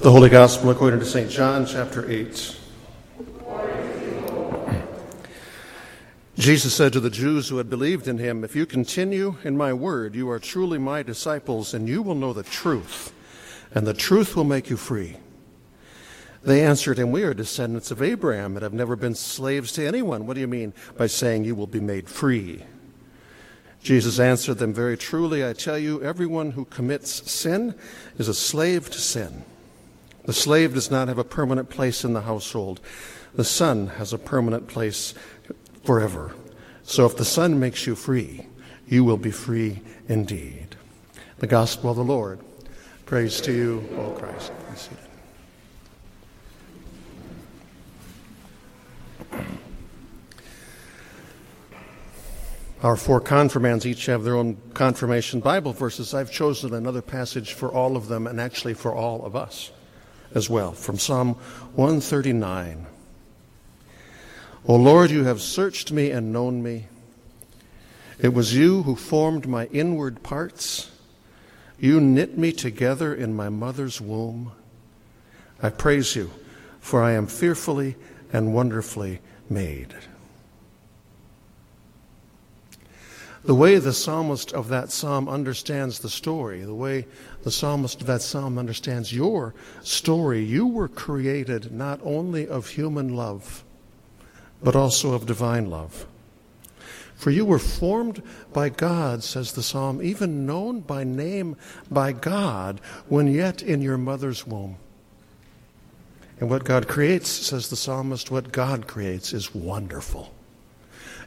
The Holy Gospel according to St. John, chapter 8. Jesus said to the Jews who had believed in him, If you continue in my word, you are truly my disciples, and you will know the truth, and the truth will make you free. They answered him, We are descendants of Abraham and have never been slaves to anyone. What do you mean by saying you will be made free? Jesus answered them, Very truly, I tell you, everyone who commits sin is a slave to sin. The slave does not have a permanent place in the household. The son has a permanent place forever. So if the son makes you free, you will be free indeed. The gospel of the Lord. Praise to you, O Christ. Our four confirmands each have their own confirmation Bible verses. I've chosen another passage for all of them and actually for all of us as well from Psalm 139. O Lord, you have searched me and known me. It was you who formed my inward parts. You knit me together in my mother's womb. I praise you, for I am fearfully and wonderfully made. The way the psalmist of that psalm understands the story, the way the psalmist of that psalm understands your story, you were created not only of human love, but also of divine love. For you were formed by God, says the psalm, even known by name by God, when yet in your mother's womb. And what God creates, says the psalmist, what God creates is wonderful.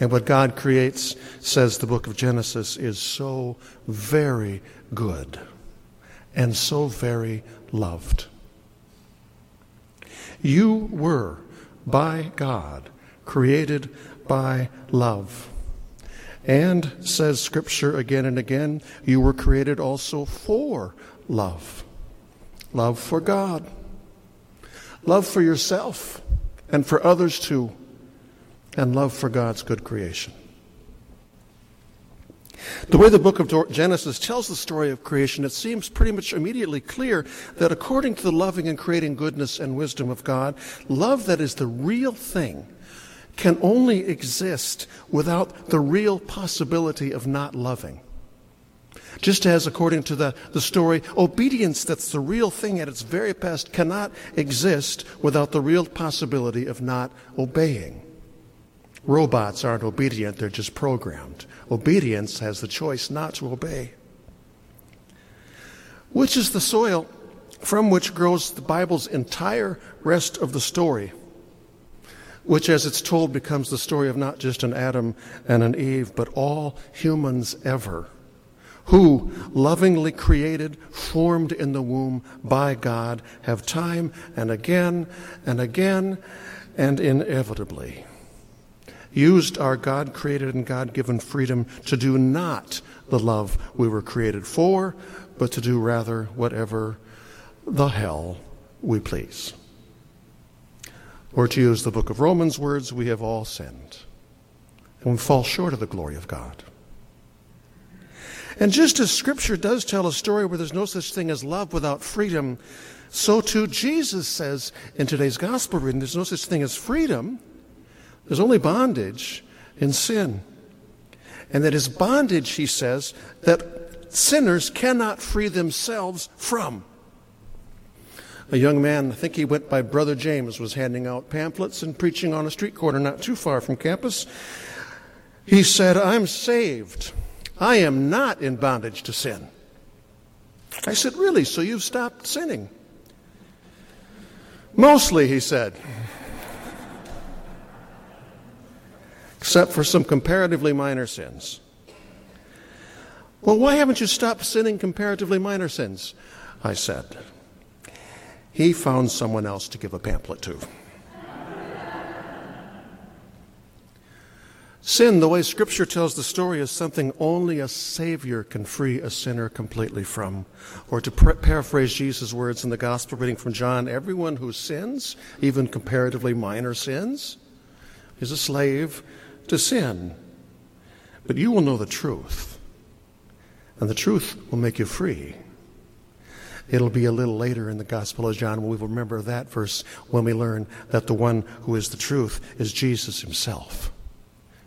And what God creates, says the book of Genesis, is so very good and so very loved. You were, by God, created by love. And, says Scripture again and again, you were created also for love. Love for God, love for yourself and for others too and love for God's good creation. The way the book of Genesis tells the story of creation, it seems pretty much immediately clear that according to the loving and creating goodness and wisdom of God, love that is the real thing can only exist without the real possibility of not loving. Just as, according to the, the story, obedience that's the real thing at its very best cannot exist without the real possibility of not obeying. Robots aren't obedient, they're just programmed. Obedience has the choice not to obey. Which is the soil from which grows the Bible's entire rest of the story, which, as it's told, becomes the story of not just an Adam and an Eve, but all humans ever, who, lovingly created, formed in the womb by God, have time and again and again and inevitably used our God created and God given freedom to do not the love we were created for, but to do rather whatever the hell we please. Or to use the book of Romans words, we have all sinned and we fall short of the glory of God. And just as Scripture does tell a story where there's no such thing as love without freedom, so too Jesus says in today's gospel reading there's no such thing as freedom there's only bondage in sin. And that is bondage, he says, that sinners cannot free themselves from. A young man, I think he went by Brother James, was handing out pamphlets and preaching on a street corner not too far from campus. He said, I'm saved. I am not in bondage to sin. I said, Really? So you've stopped sinning? Mostly, he said. Except for some comparatively minor sins. Well, why haven't you stopped sinning comparatively minor sins? I said. He found someone else to give a pamphlet to. Sin, the way Scripture tells the story, is something only a Savior can free a sinner completely from. Or to paraphrase Jesus' words in the Gospel reading from John, everyone who sins, even comparatively minor sins, is a slave to sin. But you will know the truth, and the truth will make you free. It'll be a little later in the Gospel of John when we will remember that verse when we learn that the one who is the truth is Jesus himself,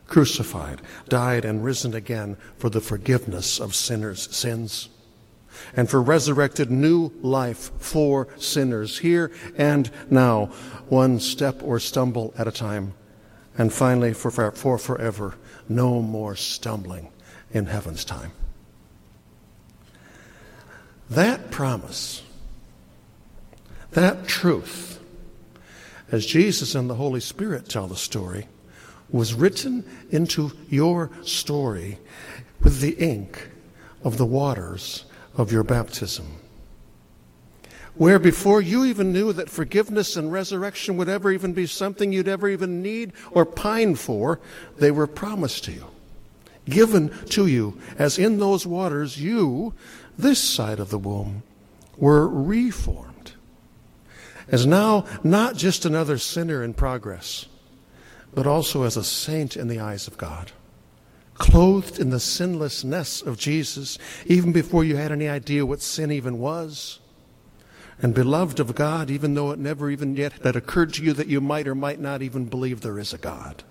crucified, died, and risen again for the forgiveness of sinners' sins and for resurrected new life for sinners here and now, one step or stumble at a time, and finally for, for forever, no more stumbling in heaven's time. That promise, that truth, as Jesus and the Holy Spirit tell the story, was written into your story with the ink of the waters of your baptism. Where before you even knew that forgiveness and resurrection would ever even be something you'd ever even need or pine for, they were promised to you, given to you, as in those waters you, this side of the womb, were reformed. As now not just another sinner in progress, but also as a saint in the eyes of God clothed in the sinlessness of Jesus, even before you had any idea what sin even was, and beloved of God, even though it never even yet had occurred to you that you might or might not even believe there is a God.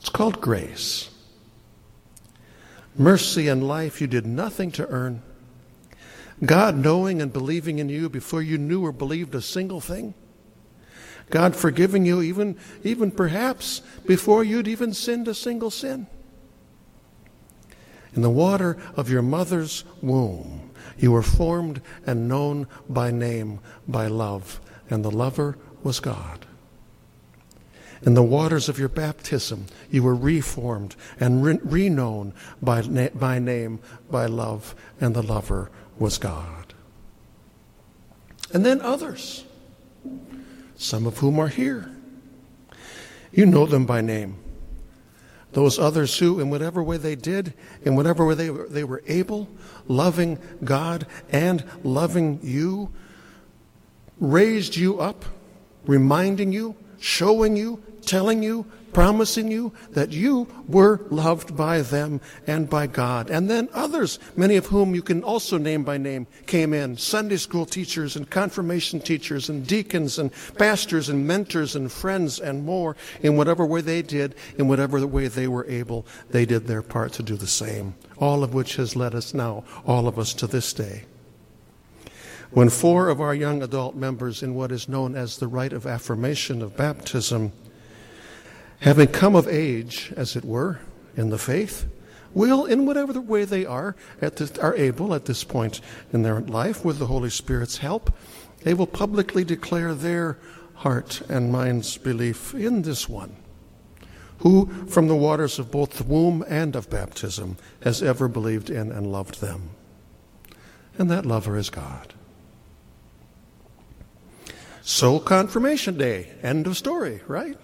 It's called grace. Mercy and life you did nothing to earn. God knowing and believing in you before you knew or believed a single thing. God forgiving you even, even perhaps before you'd even sinned a single sin. In the water of your mother's womb, you were formed and known by name, by love, and the lover was God. In the waters of your baptism, you were reformed and re- reknown by, na- by name, by love, and the lover was God. And then others some of whom are here. You know them by name. Those others who, in whatever way they did, in whatever way they were, they were able, loving God and loving you, raised you up, reminding you, showing you, telling you, promising you that you were loved by them and by God. And then others, many of whom you can also name by name, came in Sunday school teachers and confirmation teachers and deacons and pastors and mentors and friends and more. In whatever way they did, in whatever way they were able, they did their part to do the same. All of which has led us now, all of us to this day. When four of our young adult members in what is known as the rite of affirmation of baptism having come of age, as it were, in the faith, will, in whatever way they are, this, are able at this point in their life, with the Holy Spirit's help, they will publicly declare their heart and mind's belief in this one, who, from the waters of both the womb and of baptism, has ever believed in and loved them. And that lover is God. So, Confirmation Day, end of story, right?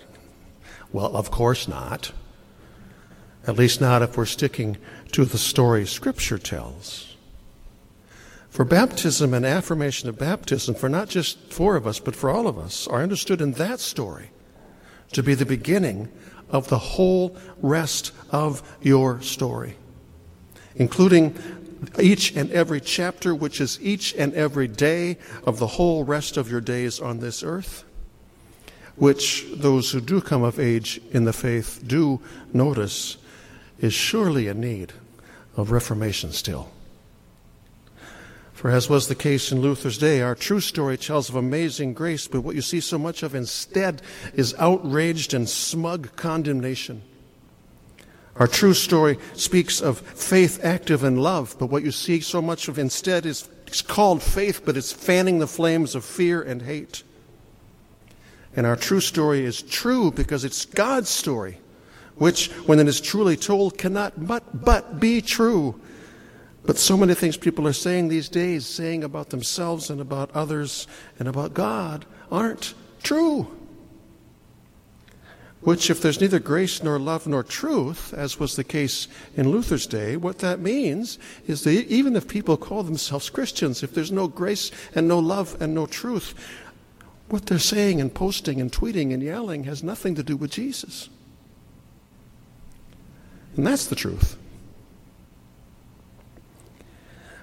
Well, of course not. At least not if we're sticking to the story Scripture tells. For baptism and affirmation of baptism, for not just four of us, but for all of us, are understood in that story to be the beginning of the whole rest of your story, including each and every chapter, which is each and every day of the whole rest of your days on this earth which those who do come of age in the faith do notice is surely in need of reformation still. For as was the case in Luther's day, our true story tells of amazing grace, but what you see so much of instead is outraged and smug condemnation. Our true story speaks of faith active in love, but what you see so much of instead is it's called faith, but it's fanning the flames of fear and hate. And our true story is true because it's God's story, which, when it is truly told, cannot but, but be true. But so many things people are saying these days, saying about themselves and about others and about God, aren't true. Which, if there's neither grace nor love nor truth, as was the case in Luther's day, what that means is that even if people call themselves Christians, if there's no grace and no love and no truth, what they're saying and posting and tweeting and yelling has nothing to do with Jesus. And that's the truth.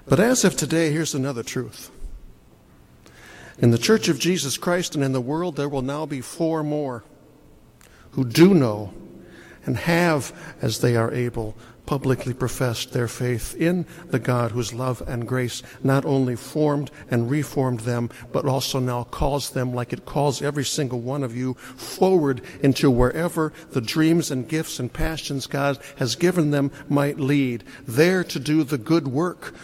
But as of today, here's another truth. In the Church of Jesus Christ and in the world, there will now be four more who do know and have, as they are able, publicly professed their faith in the God whose love and grace not only formed and reformed them, but also now calls them, like it calls every single one of you, forward into wherever the dreams and gifts and passions God has given them might lead, there to do the good work.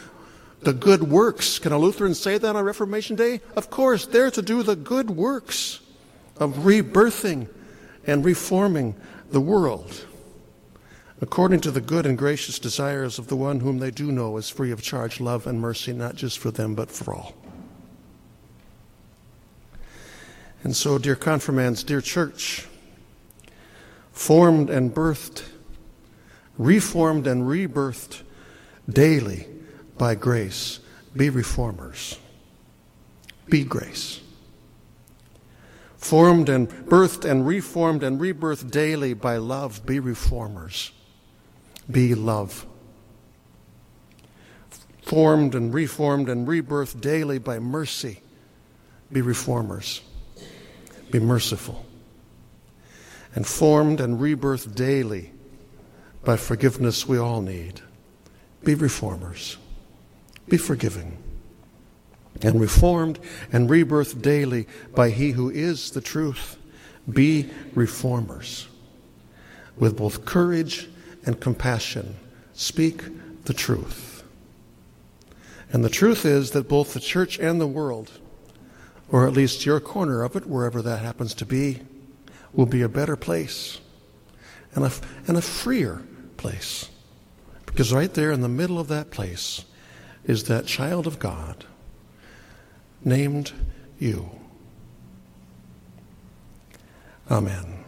The good works. Can a Lutheran say that on Reformation Day? Of course, there to do the good works of rebirthing and reforming the world according to the good and gracious desires of the one whom they do know is free of charge, love, and mercy, not just for them, but for all. And so, dear confirmands, dear church, formed and birthed, reformed and rebirthed daily by grace, be reformers. Be grace. Formed and birthed and reformed and rebirthed daily by love, be reformers be love. Formed and reformed and rebirthed daily by mercy, be reformers. Be merciful. And formed and rebirthed daily by forgiveness we all need, be reformers. Be forgiving. And reformed and rebirthed daily by He who is the truth, be reformers. With both courage and compassion. Speak the truth. And the truth is that both the church and the world, or at least your corner of it, wherever that happens to be, will be a better place and a, and a freer place. Because right there in the middle of that place is that child of God named you. Amen.